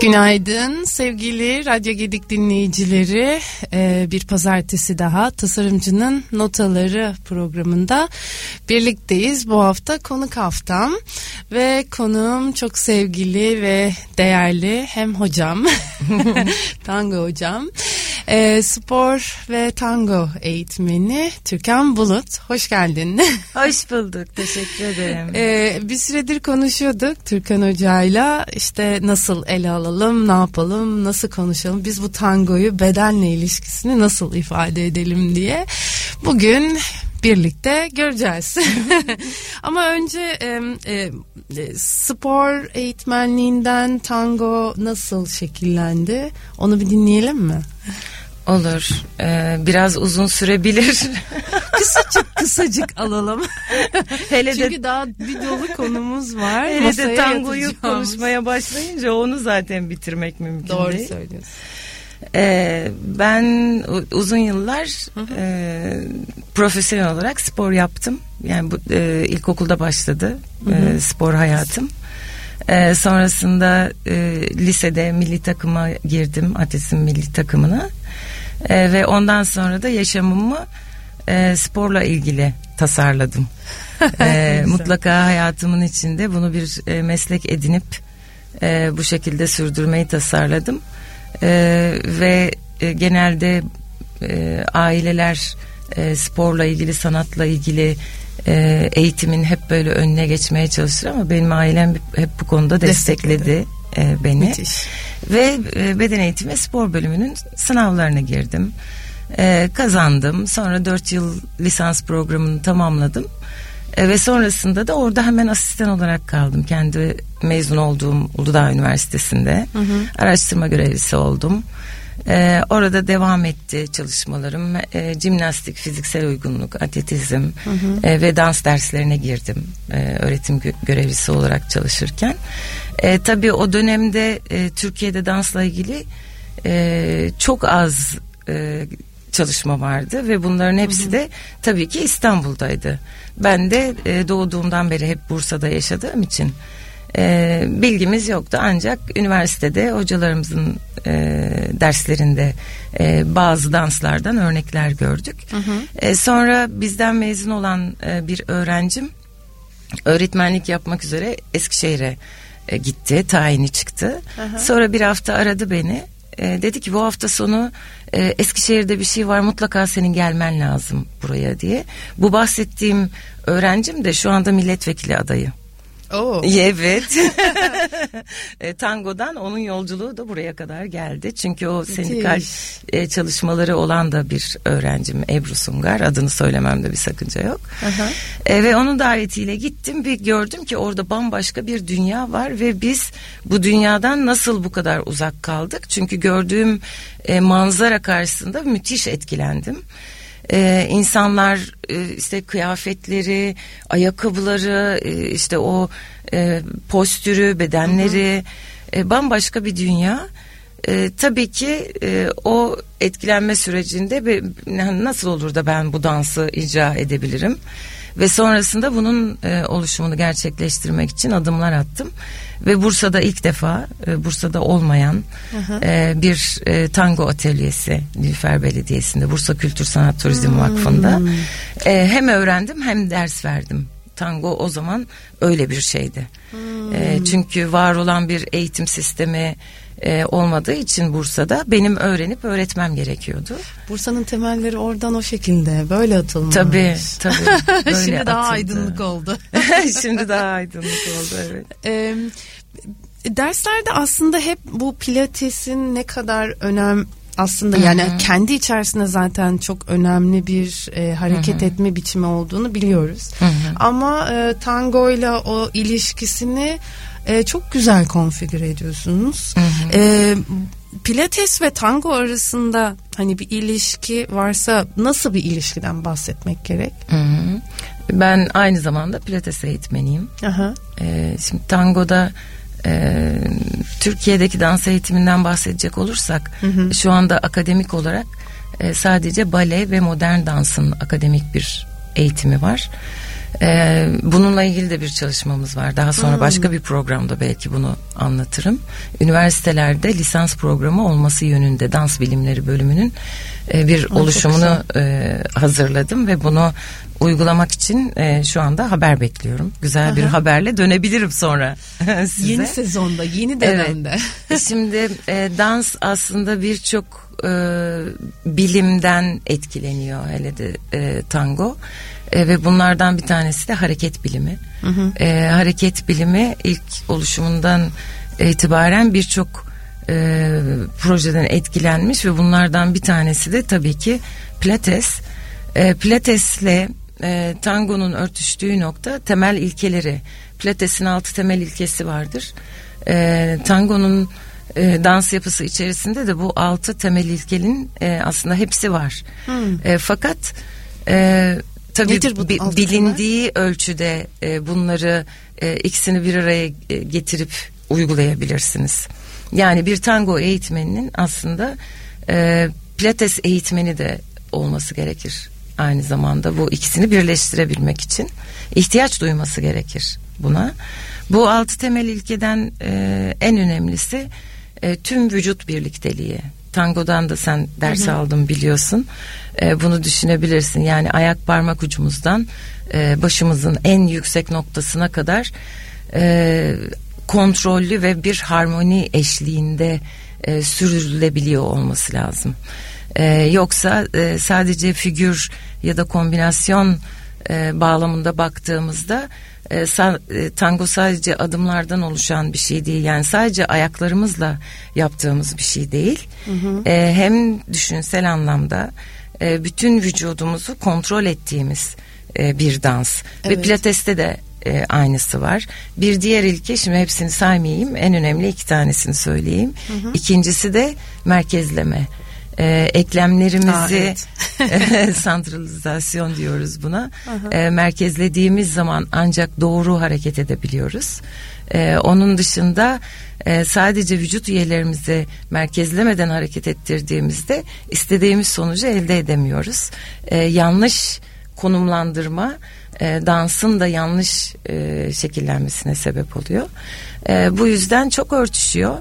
Günaydın sevgili Radyo Gedik dinleyicileri. Ee, bir pazartesi daha Tasarımcının Notaları programında birlikteyiz. Bu hafta konuk haftam ve konuğum çok sevgili ve değerli hem hocam, tango hocam, e, spor ve tango eğitmeni Türkan Bulut. Hoş geldin. Hoş bulduk. Teşekkür ederim. E, bir süredir konuşuyorduk Türkan Hoca'yla. işte nasıl ele alalım, ne yapalım, nasıl konuşalım. Biz bu tangoyu bedenle ilişkisini nasıl ifade edelim diye. Bugün birlikte göreceğiz. Ama önce e, e, spor eğitmenliğinden tango nasıl şekillendi? Onu bir dinleyelim mi? Olur. Ee, biraz uzun sürebilir. kısacık kısacık alalım. Hele Çünkü de, daha bir dolu konumuz var. Hele de tangoyu konuşmaya başlayınca onu zaten bitirmek mümkün Doğru değil. Doğru söylüyorsun. Ee, ben uzun yıllar e, profesyonel olarak spor yaptım. Yani bu e, ilkokulda başladı E, spor hayatım. E, sonrasında e, lisede milli takıma girdim, atletizm milli takımına. E, ve ondan sonra da yaşamımı e, sporla ilgili tasarladım. e, mutlaka hayatımın içinde bunu bir e, meslek edinip e, bu şekilde sürdürmeyi tasarladım. E, ve e, genelde e, aileler e, sporla ilgili, sanatla ilgili e, eğitimin hep böyle önüne geçmeye çalışır ama benim ailem hep bu konuda destekledi. destekledi e, beni. Müthiş. Ve e, beden eğitimi spor bölümünün sınavlarına girdim. E, kazandım. Sonra dört yıl lisans programını tamamladım. E, ve sonrasında da orada hemen asistan olarak kaldım. Kendi mezun olduğum Uludağ Üniversitesi'nde hı hı. araştırma görevlisi oldum. Ee, orada devam etti çalışmalarım. Ee, jimnastik, fiziksel uygunluk, atletizm hı hı. E, ve dans derslerine girdim. E, öğretim gö- görevlisi olarak çalışırken. E, tabii o dönemde e, Türkiye'de dansla ilgili e, çok az e, çalışma vardı ve bunların hepsi hı hı. de tabii ki İstanbul'daydı. Ben de e, doğduğumdan beri hep Bursa'da yaşadığım için e, bilgimiz yoktu ancak üniversitede hocalarımızın e, derslerinde e, bazı danslardan örnekler gördük. Hı hı. E, sonra bizden mezun olan e, bir öğrencim öğretmenlik yapmak üzere Eskişehir'e e, gitti tayini çıktı. Hı. Sonra bir hafta aradı beni e, dedi ki bu hafta sonu e, Eskişehir'de bir şey var mutlaka senin gelmen lazım buraya diye. Bu bahsettiğim öğrencim de şu anda milletvekili adayı. Oo. Evet. e, tangodan onun yolculuğu da buraya kadar geldi. Çünkü o sendikal e, çalışmaları olan da bir öğrencim Ebru Sungar. Adını söylememde bir sakınca yok. E, ve onun davetiyle gittim ve gördüm ki orada bambaşka bir dünya var ve biz bu dünyadan nasıl bu kadar uzak kaldık? Çünkü gördüğüm e, manzara karşısında müthiş etkilendim e, insanlar e, işte kıyafetleri, ayakkabıları, e, işte o e, postürü, bedenleri hı hı. E, bambaşka bir dünya. E, tabii ki e, o etkilenme sürecinde bir, nasıl olur da ben bu dansı icra edebilirim? Ve sonrasında bunun e, oluşumunu gerçekleştirmek için adımlar attım. Ve Bursa'da ilk defa e, Bursa'da olmayan e, bir e, tango atölyesi Nilüfer Belediyesi'nde Bursa Kültür Sanat Turizm hmm. Vakfı'nda e, hem öğrendim hem ders verdim. Tango o zaman öyle bir şeydi. Hmm. E, çünkü var olan bir eğitim sistemi e, olmadığı için Bursa'da benim öğrenip öğretmem gerekiyordu. Bursa'nın temelleri oradan o şekilde böyle atılmış. Tabii tabii. Böyle Şimdi atıldı. daha aydınlık oldu. Şimdi daha aydınlık oldu evet. Ee, derslerde aslında hep bu pilatesin ne kadar önem aslında Hı-hı. yani kendi içerisinde zaten çok önemli bir e, hareket Hı-hı. etme biçimi olduğunu biliyoruz. Hı-hı. Ama e, tango ile o ilişkisini e, çok güzel konfigüre ediyorsunuz. Hı hı. E, Pilates ve tango arasında hani bir ilişki varsa nasıl bir ilişkiden bahsetmek gerek? Hı hı. Ben aynı zamanda Pilates eğitmeniyim. Aha. Ee, şimdi tangoda e, Türkiye'deki dans eğitiminden bahsedecek olursak hı hı. şu anda akademik olarak e, sadece bale ve modern dansın akademik bir eğitimi var. Ee, bununla ilgili de bir çalışmamız var. Daha sonra hmm. başka bir programda belki bunu anlatırım. Üniversitelerde lisans programı olması yönünde dans bilimleri bölümünün e, bir Aa, oluşumunu e, hazırladım ve bunu uygulamak için e, şu anda haber bekliyorum. Güzel Aha. bir haberle dönebilirim sonra size. Yeni sezonda, yeni dönemde. Evet. Şimdi e, dans aslında birçok e, bilimden etkileniyor hele de e, tango. E, ve bunlardan bir tanesi de hareket bilimi. Hı hı. E, hareket bilimi ilk oluşumundan itibaren birçok e, projeden etkilenmiş ve bunlardan bir tanesi de tabii ki Pilates. E, Pilates'le e, tangonun örtüştüğü nokta temel ilkeleri. Pilates'in altı temel ilkesi vardır. E, tangonun e, dans yapısı içerisinde de bu altı temel ilkenin e, aslında hepsi var. Hmm. E, fakat e, tabii Nedir bu bi, bilindiği ölçüde e, bunları e, ikisini bir araya e, getirip uygulayabilirsiniz. Yani bir tango eğitmeninin aslında e, pilates eğitmeni de olması gerekir aynı zamanda bu ikisini birleştirebilmek için ihtiyaç duyması gerekir buna. Bu altı temel ilkeden e, en önemlisi e, tüm vücut birlikteliği. Tangodan da sen ders hı hı. aldın biliyorsun. E, bunu düşünebilirsin. Yani ayak parmak ucumuzdan e, başımızın en yüksek noktasına kadar e, kontrollü ve bir harmoni eşliğinde e, sürdürülebiliyor olması lazım. E, yoksa e, sadece figür ya da kombinasyon e, bağlamında baktığımızda e, sa, e, tango sadece adımlardan oluşan bir şey değil. Yani sadece ayaklarımızla yaptığımız bir şey değil. Hı hı. E, hem düşünsel anlamda e, bütün vücudumuzu kontrol ettiğimiz e, bir dans. Evet. Ve pilateste de e, aynısı var. Bir diğer ilke şimdi hepsini saymayayım. En önemli iki tanesini söyleyeyim. Hı hı. İkincisi de merkezleme e, eklemlerimizi Aa, evet. santralizasyon diyoruz buna. E, merkezlediğimiz zaman ancak doğru hareket edebiliyoruz. E, onun dışında e, sadece vücut üyelerimizi merkezlemeden hareket ettirdiğimizde istediğimiz sonucu elde edemiyoruz. E, yanlış konumlandırma e, dansın da yanlış e, şekillenmesine sebep oluyor. E, bu yüzden çok örtüşüyor.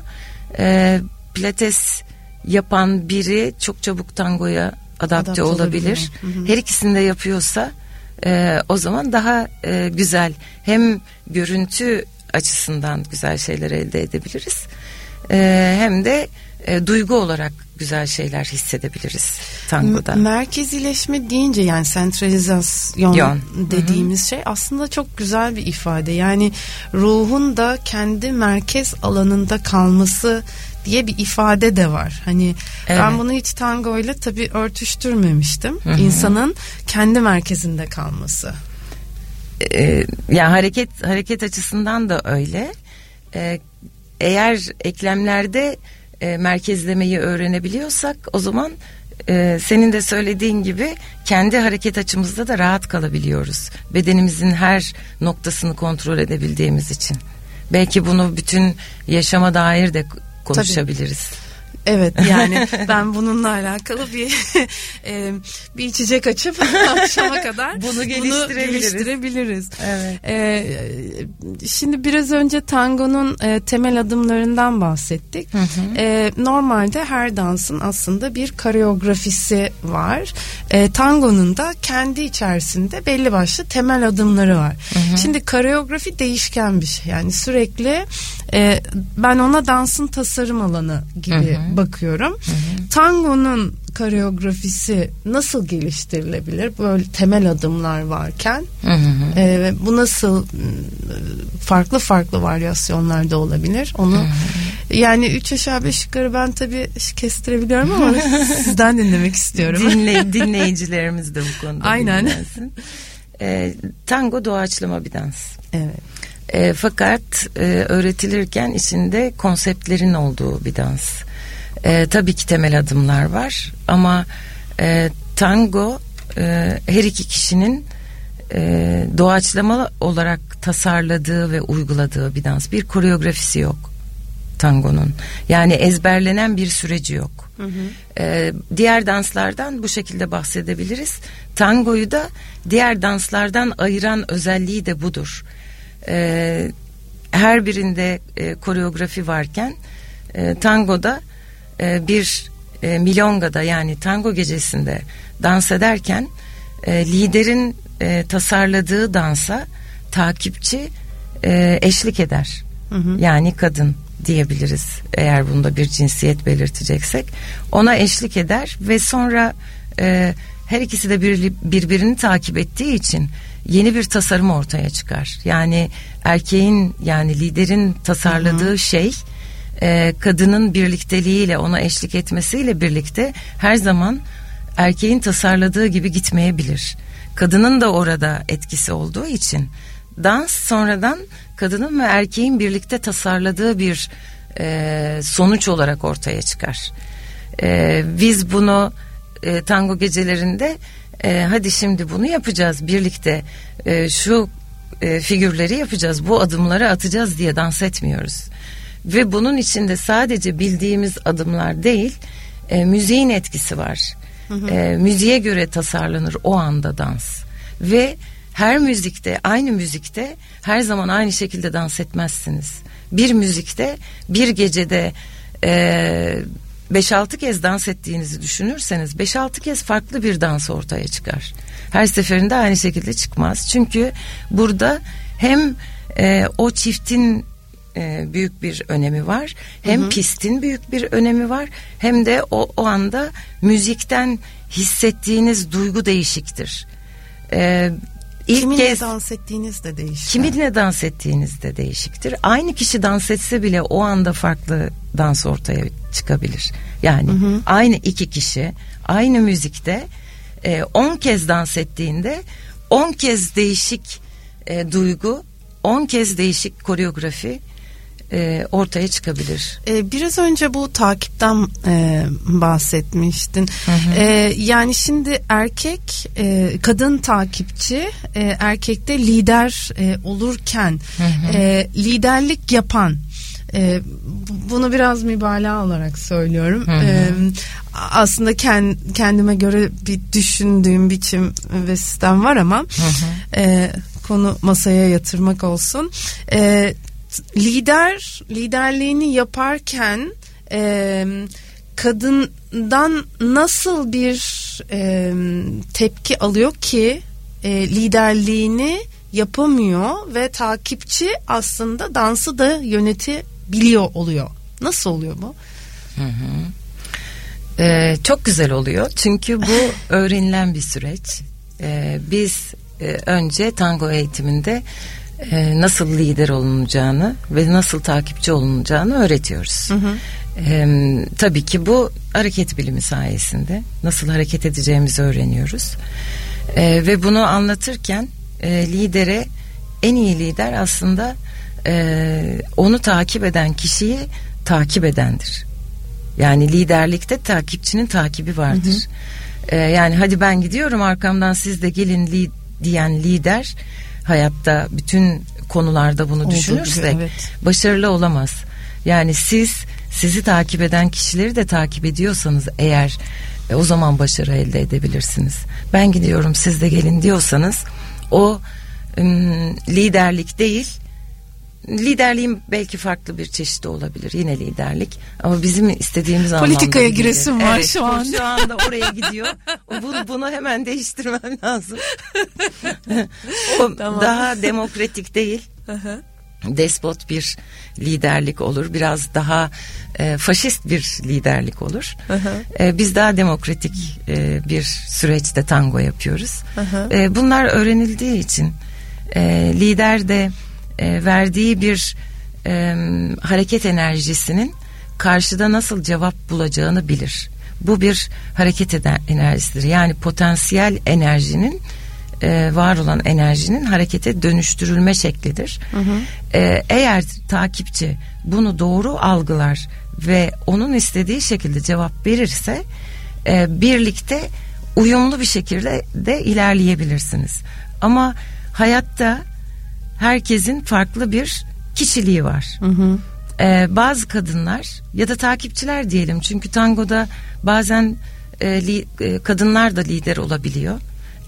E, pilates yapan biri çok çabuk tangoya adapte, adapte olabilir. olabilir. Her ikisini de yapıyorsa e, o zaman daha e, güzel hem görüntü açısından güzel şeyler elde edebiliriz. E, hem de e, duygu olarak güzel şeyler hissedebiliriz tangoda. Merkezileşme deyince yani sentralizasyon Yon. dediğimiz Hı-hı. şey aslında çok güzel bir ifade. Yani ruhun da kendi merkez alanında kalması diye bir ifade de var. Hani evet. ben bunu hiç tango ile tabii örtüştürmemiştim. Hı-hı. İnsanın kendi merkezinde kalması. Ee, yani hareket hareket açısından da öyle. Ee, eğer eklemlerde e, merkezlemeyi öğrenebiliyorsak o zaman e, senin de söylediğin gibi kendi hareket açımızda da rahat kalabiliyoruz. Bedenimizin her noktasını kontrol edebildiğimiz için. Belki bunu bütün yaşama dair de konuşabiliriz. Tabii. Evet yani ben bununla alakalı bir e, bir içecek açıp akşama kadar bunu geliştirebiliriz. Bunu geliştirebiliriz. Evet. E, şimdi biraz önce tangonun e, temel adımlarından bahsettik. Hı hı. E, normalde her dansın aslında bir koreografisi var. E, tangonun da kendi içerisinde belli başlı temel adımları var. Hı hı. Şimdi koreografi değişken bir şey. Yani sürekli e, ben ona dansın tasarım alanı gibi hı hı bakıyorum. Hı hı. Tango'nun koreografisi nasıl geliştirilebilir? Böyle temel adımlar varken hı hı. E, bu nasıl farklı farklı varyasyonlarda olabilir? Onu hı hı. yani üç aşağı beş yukarı ben tabii kestirebiliyorum ama sizden dinlemek istiyorum. Dinle, dinleyicilerimiz de bu konuda Aynen. E, tango doğaçlama bir dans. Evet. E, fakat e, öğretilirken içinde konseptlerin olduğu bir dans. E, tabii ki temel adımlar var ama e, tango e, her iki kişinin e, doğaçlama olarak tasarladığı ve uyguladığı bir dans. Bir koreografisi yok. tangonun. Yani ezberlenen bir süreci yok. Hı hı. Ee, diğer danslardan bu şekilde bahsedebiliriz. Tangoyu da diğer danslardan ayıran özelliği de budur. Ee, her birinde e, koreografi varken e, tangoda e, bir e, milongada yani tango gecesinde dans ederken e, liderin e, tasarladığı dansa takipçi e, eşlik eder. Hı hı. Yani kadın diyebiliriz eğer bunda bir cinsiyet belirteceksek ona eşlik eder ve sonra e, her ikisi de bir, birbirini takip ettiği için yeni bir tasarım ortaya çıkar. Yani erkeğin yani liderin tasarladığı hı hı. şey e, kadının birlikteliğiyle ona eşlik etmesiyle birlikte her zaman erkeğin tasarladığı gibi gitmeyebilir. Kadının da orada etkisi olduğu için dans sonradan kadının ve erkeğin birlikte tasarladığı bir e, sonuç olarak ortaya çıkar. E, biz bunu e, tango gecelerinde e, hadi şimdi bunu yapacağız birlikte e, şu e, figürleri yapacağız bu adımları atacağız diye dans etmiyoruz. Ve bunun içinde sadece bildiğimiz adımlar değil e, müziğin etkisi var. Hı hı. E, müziğe göre tasarlanır o anda dans ve her müzikte aynı müzikte her zaman aynı şekilde dans etmezsiniz. Bir müzikte bir gecede e, 5-6 kez dans ettiğinizi düşünürseniz 5-6 kez farklı bir dans ortaya çıkar. Her seferinde aynı şekilde çıkmaz. Çünkü burada hem e, o çiftin e, büyük bir önemi var. Hem hı hı. pistin büyük bir önemi var. Hem de o, o anda müzikten hissettiğiniz duygu değişiktir. E, İlk kiminle kez, dans ettiğiniz de değişir. Kiminle dans ettiğiniz de değişiktir. Aynı kişi dans etse bile o anda farklı dans ortaya çıkabilir. Yani hı hı. aynı iki kişi aynı müzikte 10 e, kez dans ettiğinde 10 kez değişik e, duygu, 10 kez değişik koreografi e, ortaya çıkabilir. E, biraz önce bu takipten e, bahsetmiştin. Hı hı. E, yani şimdi erkek e, kadın takipçi e, erkekte lider e, olurken hı hı. E, liderlik yapan e, bunu biraz mübalağa olarak söylüyorum. Hı hı. E, aslında kend, kendime göre bir düşündüğüm biçim ve sistem var ama hı hı. E, konu masaya yatırmak olsun. E, lider liderliğini yaparken e, kadından nasıl bir e, tepki alıyor ki e, liderliğini yapamıyor ve takipçi aslında dansı da yönetebiliyor oluyor. Nasıl oluyor bu? Hı hı. Ee, çok güzel oluyor çünkü bu öğrenilen bir süreç. Ee, biz e, önce tango eğitiminde e, nasıl lider olunacağını ve nasıl takipçi olunacağını öğretiyoruz. Hı hı. E, tabii ki bu hareket bilimi sayesinde nasıl hareket edeceğimizi öğreniyoruz. E, ve bunu anlatırken e, lidere en iyi lider aslında e, onu takip eden kişiyi takip edendir. Yani liderlikte takipçinin takibi vardır. Hı hı. E, yani hadi ben gidiyorum arkamdan siz de gelin li, diyen lider hayatta bütün konularda bunu Olduğu düşünürsek gibi, evet. başarılı olamaz. Yani siz sizi takip eden kişileri de takip ediyorsanız eğer e, o zaman başarı elde edebilirsiniz. Ben gidiyorum siz de gelin diyorsanız o ım, liderlik değil liderliğin belki farklı bir çeşidi olabilir. Yine liderlik. Ama bizim istediğimiz anlamda. Politikaya giresim var evet, şu an. Şu anda oraya gidiyor. bunu, bunu hemen değiştirmem lazım. o tamam. daha demokratik değil. despot bir liderlik olur. Biraz daha e, faşist bir liderlik olur. E, biz daha demokratik e, bir süreçte tango yapıyoruz. E, bunlar öğrenildiği için e, lider de e, verdiği bir e, hareket enerjisinin karşıda nasıl cevap bulacağını bilir. Bu bir hareket eden enerjisidir. Yani potansiyel enerjinin e, var olan enerjinin harekete dönüştürülme şeklidir. Hı hı. E, eğer takipçi bunu doğru algılar ve onun istediği şekilde cevap verirse e, birlikte uyumlu bir şekilde de ilerleyebilirsiniz. Ama hayatta herkesin farklı bir kişiliği var. Hı hı. Ee, bazı kadınlar ya da takipçiler diyelim çünkü tangoda bazen e, li, e, kadınlar da lider olabiliyor.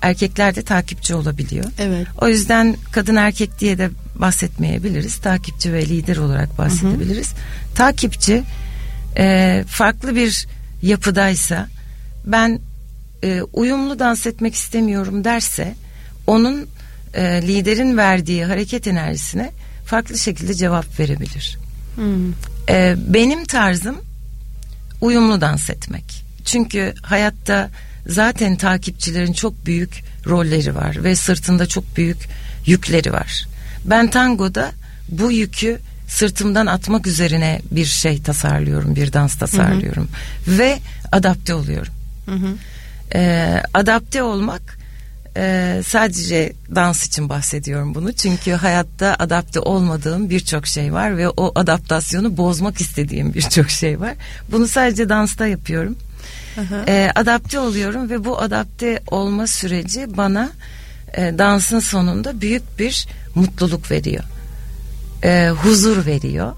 Erkekler de takipçi olabiliyor. Evet. O yüzden kadın erkek diye de bahsetmeyebiliriz. Takipçi ve lider olarak bahsedebiliriz. Hı hı. Takipçi e, farklı bir yapıdaysa ben e, uyumlu dans etmek istemiyorum derse onun e, liderin verdiği hareket enerjisine farklı şekilde cevap verebilir. Hmm. E, benim tarzım uyumlu dans etmek. Çünkü hayatta zaten takipçilerin çok büyük rolleri var ve sırtında çok büyük yükleri var. Ben tangoda bu yükü sırtımdan atmak üzerine bir şey tasarlıyorum, bir dans tasarlıyorum hı hı. ve adapte oluyorum. Hı hı. Ee, adapte olmak e, sadece dans için bahsediyorum bunu çünkü hayatta adapte olmadığım birçok şey var ve o adaptasyonu bozmak istediğim birçok şey var. Bunu sadece dansta yapıyorum. E, adapte oluyorum ve bu adapte olma süreci bana e, dansın sonunda büyük bir mutluluk veriyor. E, huzur veriyor.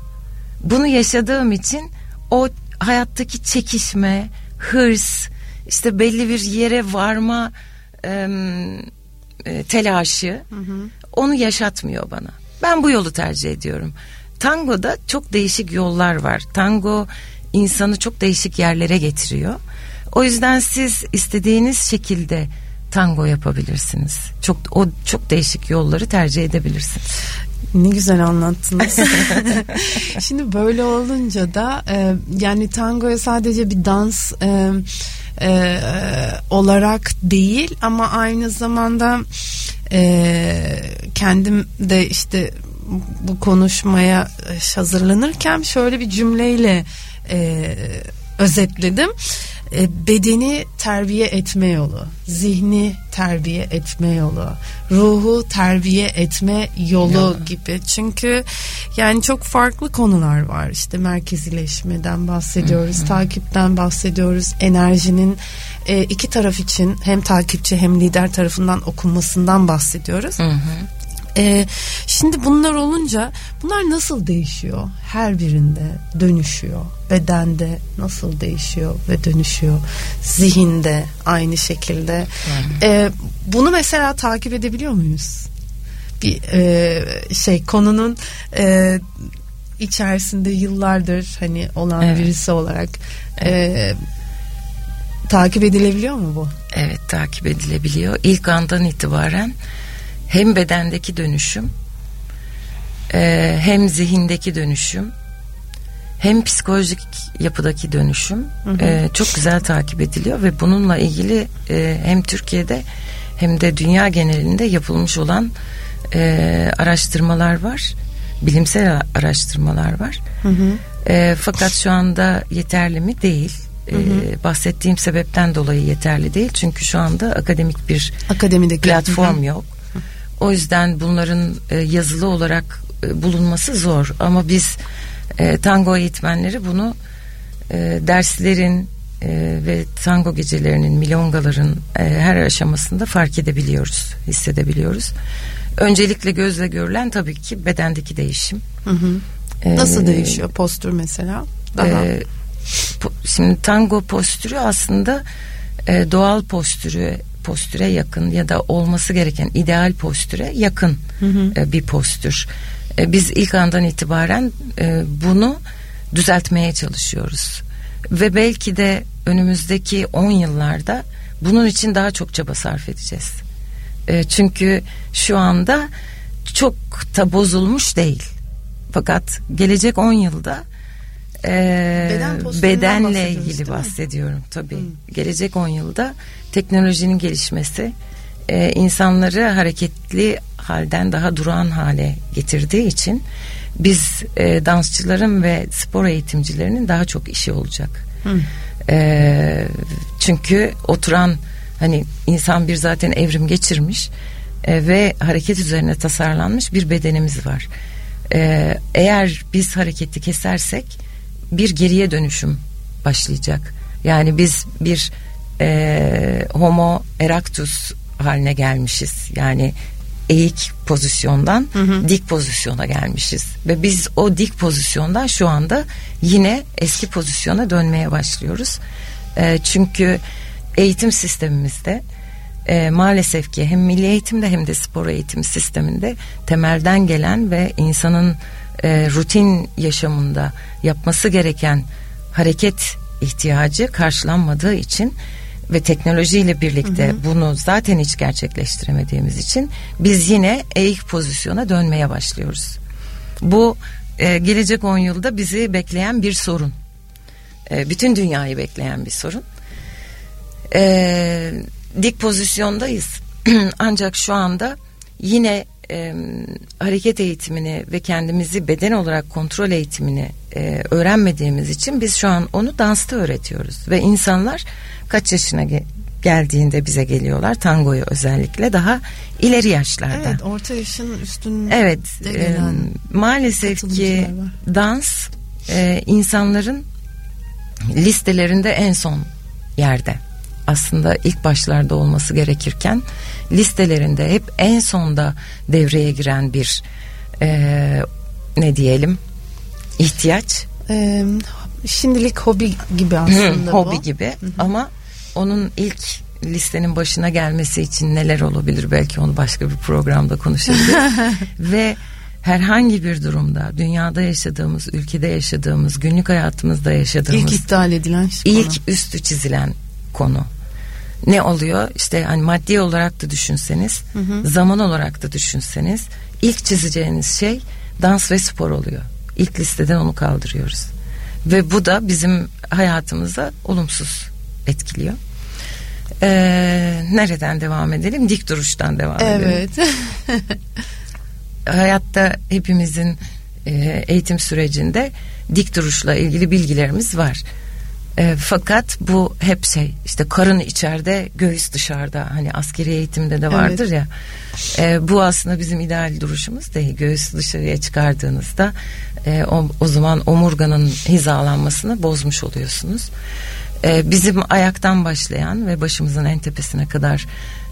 Bunu yaşadığım için o hayattaki çekişme, hırs, işte belli bir yere varma e, telaşı hı hı. onu yaşatmıyor bana. Ben bu yolu tercih ediyorum. Tango'da çok değişik yollar var. Tango insanı çok değişik yerlere getiriyor. O yüzden siz istediğiniz şekilde tango yapabilirsiniz. Çok o çok değişik yolları tercih edebilirsiniz. Ne güzel anlattınız. Şimdi böyle olunca da e, yani tangoya sadece bir dans e, e, olarak değil ama aynı zamanda e, kendim de işte bu konuşmaya hazırlanırken şöyle bir cümleyle e, özetledim bedeni terbiye etme yolu, zihni terbiye etme yolu, ruhu terbiye etme yolu ya. gibi. Çünkü yani çok farklı konular var. İşte merkezileşmeden bahsediyoruz, Hı-hı. takipten bahsediyoruz, enerjinin e, iki taraf için hem takipçi hem lider tarafından okunmasından bahsediyoruz. Hı-hı. Ee, şimdi bunlar olunca bunlar nasıl değişiyor? Her birinde dönüşüyor. Bedende nasıl değişiyor ve dönüşüyor? Zihinde aynı şekilde. Ee, bunu mesela takip edebiliyor muyuz? Bir e, şey konunun e, içerisinde yıllardır hani olan evet. birisi olarak e, takip edilebiliyor mu bu? Evet takip edilebiliyor. İlk andan itibaren hem bedendeki dönüşüm e, hem zihindeki dönüşüm hem psikolojik yapıdaki dönüşüm hı hı. E, çok güzel takip ediliyor ve bununla ilgili e, hem Türkiye'de hem de dünya genelinde yapılmış olan e, araştırmalar var bilimsel araştırmalar var hı hı. E, fakat şu anda yeterli mi değil Hı hı. E, bahsettiğim sebepten dolayı yeterli değil çünkü şu anda akademik bir Akademideki. platform hı hı. yok o yüzden bunların e, yazılı olarak e, bulunması zor. Ama biz e, tango eğitmenleri bunu e, derslerin e, ve tango gecelerinin, milongaların e, her aşamasında fark edebiliyoruz, hissedebiliyoruz. Öncelikle gözle görülen tabii ki bedendeki değişim. Hı hı. E, Nasıl ee, değişiyor postür mesela? Daha. E, şimdi tango postürü aslında e, doğal postürü postüre yakın ya da olması gereken ideal postüre yakın hı hı. E, bir postür. E, biz ilk andan itibaren e, bunu düzeltmeye çalışıyoruz. Ve belki de önümüzdeki 10 yıllarda bunun için daha çok çaba sarf edeceğiz. Çünkü şu anda çok da bozulmuş değil. Fakat gelecek 10 yılda e, Beden bedenle ilgili bahsediyorum tabii. Gelecek 10 yılda teknolojinin gelişmesi e, insanları hareketli halden daha duran hale getirdiği için biz e, dansçıların ve spor eğitimcilerinin daha çok işi olacak. E, çünkü oturan hani insan bir zaten evrim geçirmiş e, ve hareket üzerine tasarlanmış bir bedenimiz var. E, eğer biz hareketi kesersek bir geriye dönüşüm başlayacak. Yani biz bir e, homo erectus haline gelmişiz. Yani eğik pozisyondan hı hı. dik pozisyona gelmişiz ve biz o dik pozisyondan şu anda yine eski pozisyona dönmeye başlıyoruz. E, çünkü eğitim sistemimizde e, maalesef ki hem milli eğitimde hem de spor eğitim sisteminde temelden gelen ve insanın e, rutin yaşamında yapması gereken hareket ihtiyacı karşılanmadığı için ve teknolojiyle birlikte hı hı. bunu zaten hiç gerçekleştiremediğimiz için biz yine eğik pozisyona dönmeye başlıyoruz. Bu e, gelecek 10 yılda bizi bekleyen bir sorun. E, bütün dünyayı bekleyen bir sorun. E, dik pozisyondayız. Ancak şu anda yine e, hareket eğitimini ve kendimizi beden olarak kontrol eğitimini e, öğrenmediğimiz için biz şu an onu dansta öğretiyoruz ve insanlar kaç yaşına ge- geldiğinde bize geliyorlar tangoyu özellikle daha ileri yaşlarda. Evet orta yaşın üstünde Evet e, maalesef ki var. dans e, insanların listelerinde en son yerde aslında ilk başlarda olması gerekirken listelerinde hep en sonda devreye giren bir e, ne diyelim ihtiyaç. Ee, şimdilik hobi gibi aslında hobi bu. gibi Hı-hı. ama onun ilk listenin başına gelmesi için neler olabilir belki onu başka bir programda konuşabiliriz. Ve herhangi bir durumda dünyada yaşadığımız, ülkede yaşadığımız, günlük hayatımızda yaşadığımız ilk iptal edilen şey ilk üstü çizilen konu. Ne oluyor? İşte hani maddi olarak da düşünseniz, hı hı. zaman olarak da düşünseniz ilk çizeceğiniz şey dans ve spor oluyor. İlk listeden onu kaldırıyoruz. Ve bu da bizim hayatımıza olumsuz etkiliyor. Ee, nereden devam edelim? Dik duruştan devam evet. edelim. Evet. Hayatta hepimizin e, eğitim sürecinde dik duruşla ilgili bilgilerimiz var. E, fakat bu hep şey işte karın içeride göğüs dışarıda. Hani askeri eğitimde de vardır evet. ya. E, bu aslında bizim ideal duruşumuz değil. Göğüs dışarıya çıkardığınızda e, o, o zaman omurganın hizalanmasını bozmuş oluyorsunuz. E, bizim ayaktan başlayan ve başımızın en tepesine kadar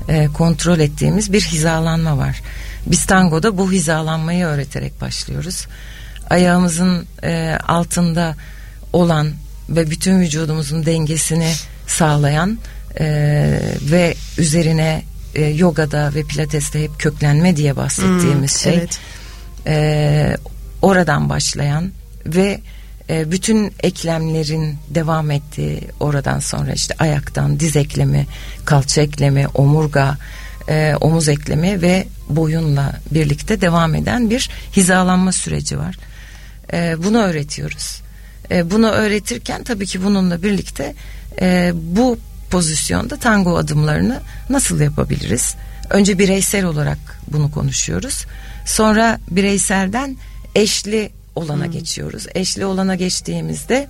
e, kontrol ettiğimiz bir hizalanma var. Biz tangoda bu hizalanmayı öğreterek başlıyoruz. Ayağımızın e, altında olan ve bütün vücudumuzun dengesini sağlayan e, ve üzerine e, yogada ve pilateste hep köklenme diye bahsettiğimiz hmm, şey evet. e, oradan başlayan ve e, bütün eklemlerin devam ettiği oradan sonra işte ayaktan diz eklemi, kalça eklemi, omurga, e, omuz eklemi ve boyunla birlikte devam eden bir hizalanma süreci var. E, bunu öğretiyoruz. E, bunu öğretirken tabii ki bununla birlikte e, bu pozisyonda tango adımlarını nasıl yapabiliriz? Önce bireysel olarak bunu konuşuyoruz. Sonra bireyselden eşli olana hmm. geçiyoruz. Eşli olana geçtiğimizde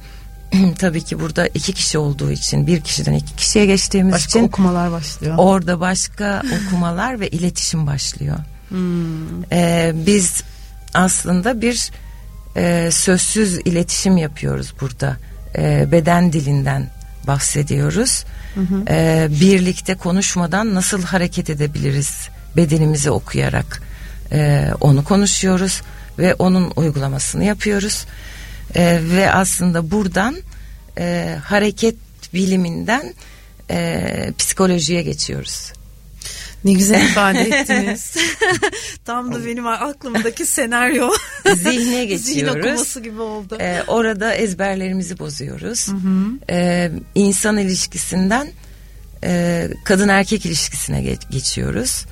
tabii ki burada iki kişi olduğu için bir kişiden iki kişiye geçtiğimiz başka için okumalar başlıyor. Orada başka okumalar ve iletişim başlıyor. Hmm. Ee, biz aslında bir e, sözsüz iletişim yapıyoruz burada. E, beden dilinden bahsediyoruz. Hı hı. E, birlikte konuşmadan nasıl hareket edebiliriz bedenimizi okuyarak e, onu konuşuyoruz ve onun uygulamasını yapıyoruz. E, ve aslında buradan e, hareket biliminden e, psikolojiye geçiyoruz. Ne güzel ifade ettiniz. Tam da benim aklımdaki senaryo. Zihne geçiyoruz. Zihin okuması gibi oldu. Ee, orada ezberlerimizi bozuyoruz. Hı hı. Ee, insan ilişkisinden e, kadın erkek ilişkisine geç, geçiyoruz.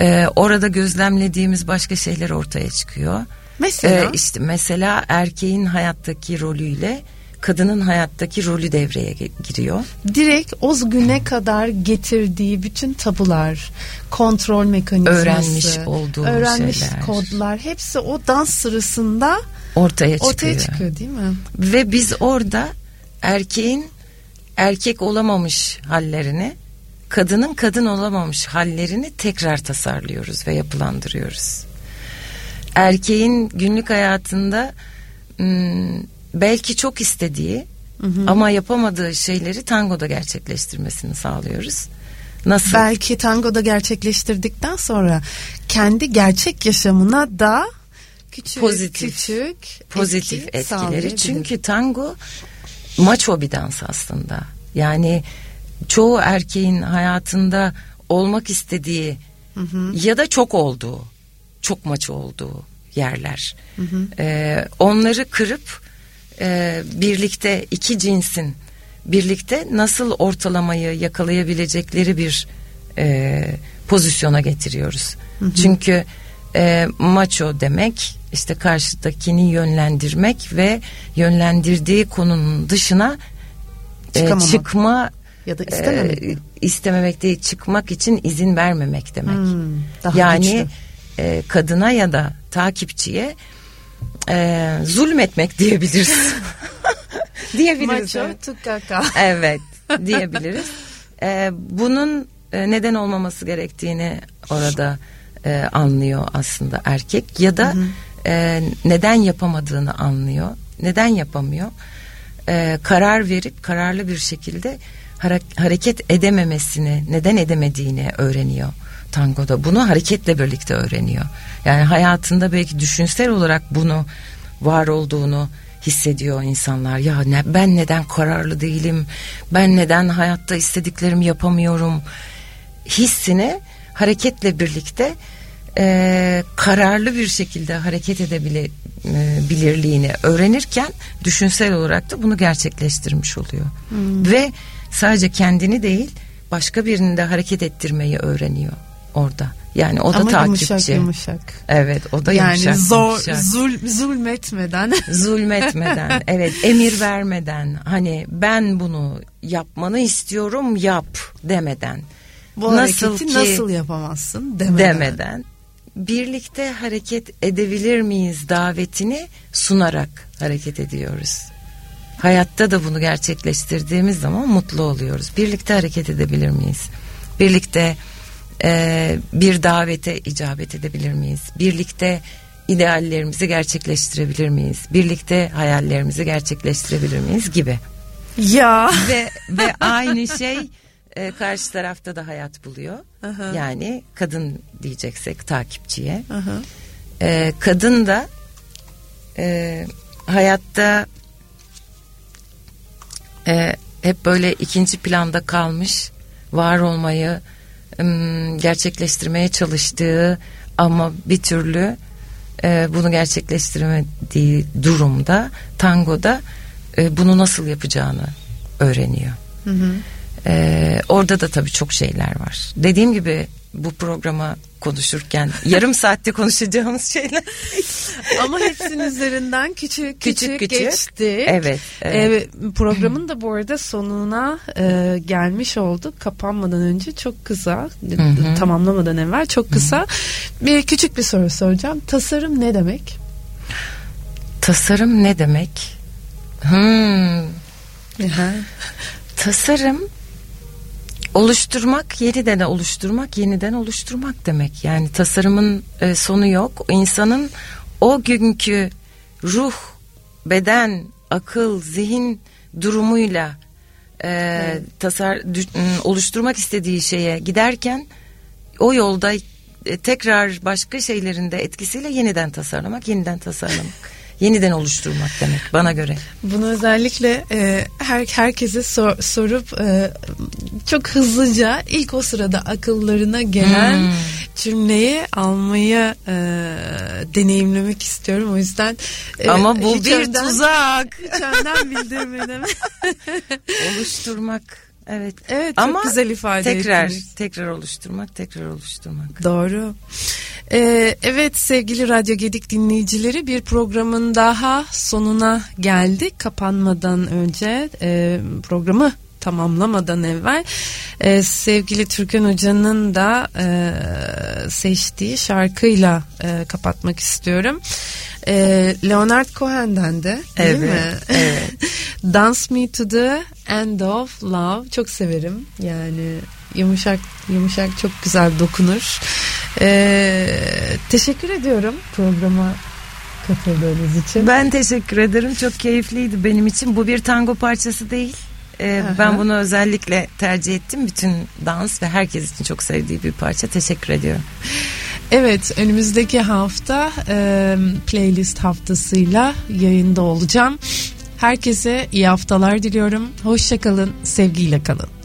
Ee, orada gözlemlediğimiz başka şeyler ortaya çıkıyor. Mesela? Ee, işte mesela erkeğin hayattaki rolüyle kadının hayattaki rolü devreye giriyor. Direkt o güne kadar getirdiği bütün tabular, kontrol mekanizması, öğrenmiş olduğu öğrenmiş şeyler. kodlar hepsi o dans sırasında ortaya çıkıyor. Ortaya çıkıyor değil mi? Ve biz orada erkeğin erkek olamamış hallerini, kadının kadın olamamış hallerini tekrar tasarlıyoruz ve yapılandırıyoruz. Erkeğin günlük hayatında hmm, belki çok istediği hı hı. ama yapamadığı şeyleri tangoda gerçekleştirmesini sağlıyoruz. Nasıl? Belki tangoda gerçekleştirdikten sonra kendi gerçek yaşamına da küçük Pozitif. küçük pozitif etki etkileri. Çünkü tango maço bir dans aslında. Yani çoğu erkeğin hayatında olmak istediği ya da çok olduğu, çok maço olduğu yerler. Ee, onları kırıp e, birlikte iki cinsin birlikte nasıl ortalamayı yakalayabilecekleri bir e, pozisyona getiriyoruz. Çünkü e, maço demek işte karşıdakini yönlendirmek ve yönlendirdiği konunun dışına e, çıkma ya da istememek. e, istememek değil çıkmak için izin vermemek demek. Hmm, daha yani güçlü. e, kadına ya da takipçiye e, zulmetmek diyebiliriz. diyebiliriz. Maço tukaka. Evet diyebiliriz. Ee, bunun e, neden olmaması gerektiğini orada e, anlıyor aslında erkek ya da e, neden yapamadığını anlıyor. Neden yapamıyor? E, karar verip kararlı bir şekilde hareket edememesini, neden edemediğini öğreniyor tangoda. Bunu hareketle birlikte öğreniyor. Yani hayatında belki düşünsel olarak bunu var olduğunu hissediyor insanlar. Ya ne, ben neden kararlı değilim? Ben neden hayatta istediklerimi yapamıyorum? Hissini hareketle birlikte e, kararlı bir şekilde hareket edebilirliğini öğrenirken düşünsel olarak da bunu gerçekleştirmiş oluyor. Ve sadece kendini değil başka birini de hareket ettirmeyi öğreniyor orada. Yani o da Ama takipçi. yumuşak yumuşak. Evet o da Yani yumuşak. zor yumuşak. zul, zulmetmeden. zulmetmeden evet emir vermeden hani ben bunu yapmanı istiyorum yap demeden Bu Nasıl hareketi ki- nasıl yapamazsın demeden. demeden birlikte hareket edebilir miyiz davetini sunarak hareket ediyoruz. Hayatta da bunu gerçekleştirdiğimiz zaman mutlu oluyoruz. Birlikte hareket edebilir miyiz? Birlikte e, bir davete icabet edebilir miyiz? Birlikte ideallerimizi gerçekleştirebilir miyiz? Birlikte hayallerimizi gerçekleştirebilir miyiz gibi. Ya. ve ve aynı şey e, karşı tarafta da hayat buluyor. Aha. Yani kadın diyeceksek takipçiye. Aha. E, kadın da e, hayatta e, hep böyle ikinci planda kalmış var olmayı gerçekleştirmeye çalıştığı ama bir türlü e, bunu gerçekleştiremediği durumda tangoda e, bunu nasıl yapacağını öğreniyor. Hı hı. Ee, orada da tabii çok şeyler var. Dediğim gibi bu programa konuşurken yarım saatte konuşacağımız şeyler. Ama hepsinin üzerinden küçük küçük, Küçük küçük. geçtik. Evet, evet. Ee, programın da bu arada sonuna e, gelmiş olduk. Kapanmadan önce çok kısa, hı. tamamlamadan evvel çok kısa bir küçük bir soru soracağım. Tasarım ne demek? Tasarım ne demek? Hmm, tasarım oluşturmak, yeniden oluşturmak, yeniden oluşturmak demek. Yani tasarımın e, sonu yok. İnsanın o günkü ruh, beden, akıl, zihin durumuyla e, tasar dü- m, oluşturmak istediği şeye giderken o yolda e, tekrar başka şeylerin de etkisiyle yeniden tasarlamak, yeniden tasarlamak, yeniden oluşturmak demek bana göre. Bunu özellikle e, her herkese sor- sorup e, çok hızlıca ilk o sırada akıllarına gelen Hmm. cümleyi almayı e, deneyimlemek istiyorum. O yüzden e, Ama bu bir önden- tuzak. Hiç önden bildirmedim. oluşturmak evet. Evet çok Ama güzel ifade tekrar ettiniz. tekrar oluşturmak, tekrar oluşturmak. Doğru. Ee, evet sevgili Radyo Gedik dinleyicileri bir programın daha sonuna geldik. Kapanmadan önce e, programı tamamlamadan evvel e, sevgili Türkan Hoca'nın da e, seçtiği şarkıyla e, kapatmak istiyorum. E, Leonard Cohen'den de değil Evet, mi? evet. Dance Me to the End of Love çok severim yani yumuşak yumuşak çok güzel dokunur. Ee, teşekkür ediyorum programa katıldığınız için. Ben teşekkür ederim. Çok keyifliydi benim için. Bu bir tango parçası değil. Ee, ben bunu özellikle tercih ettim. Bütün dans ve herkes için çok sevdiği bir parça. Teşekkür ediyorum. Evet önümüzdeki hafta e, playlist haftasıyla yayında olacağım. Herkese iyi haftalar diliyorum. Hoşçakalın, sevgiyle kalın.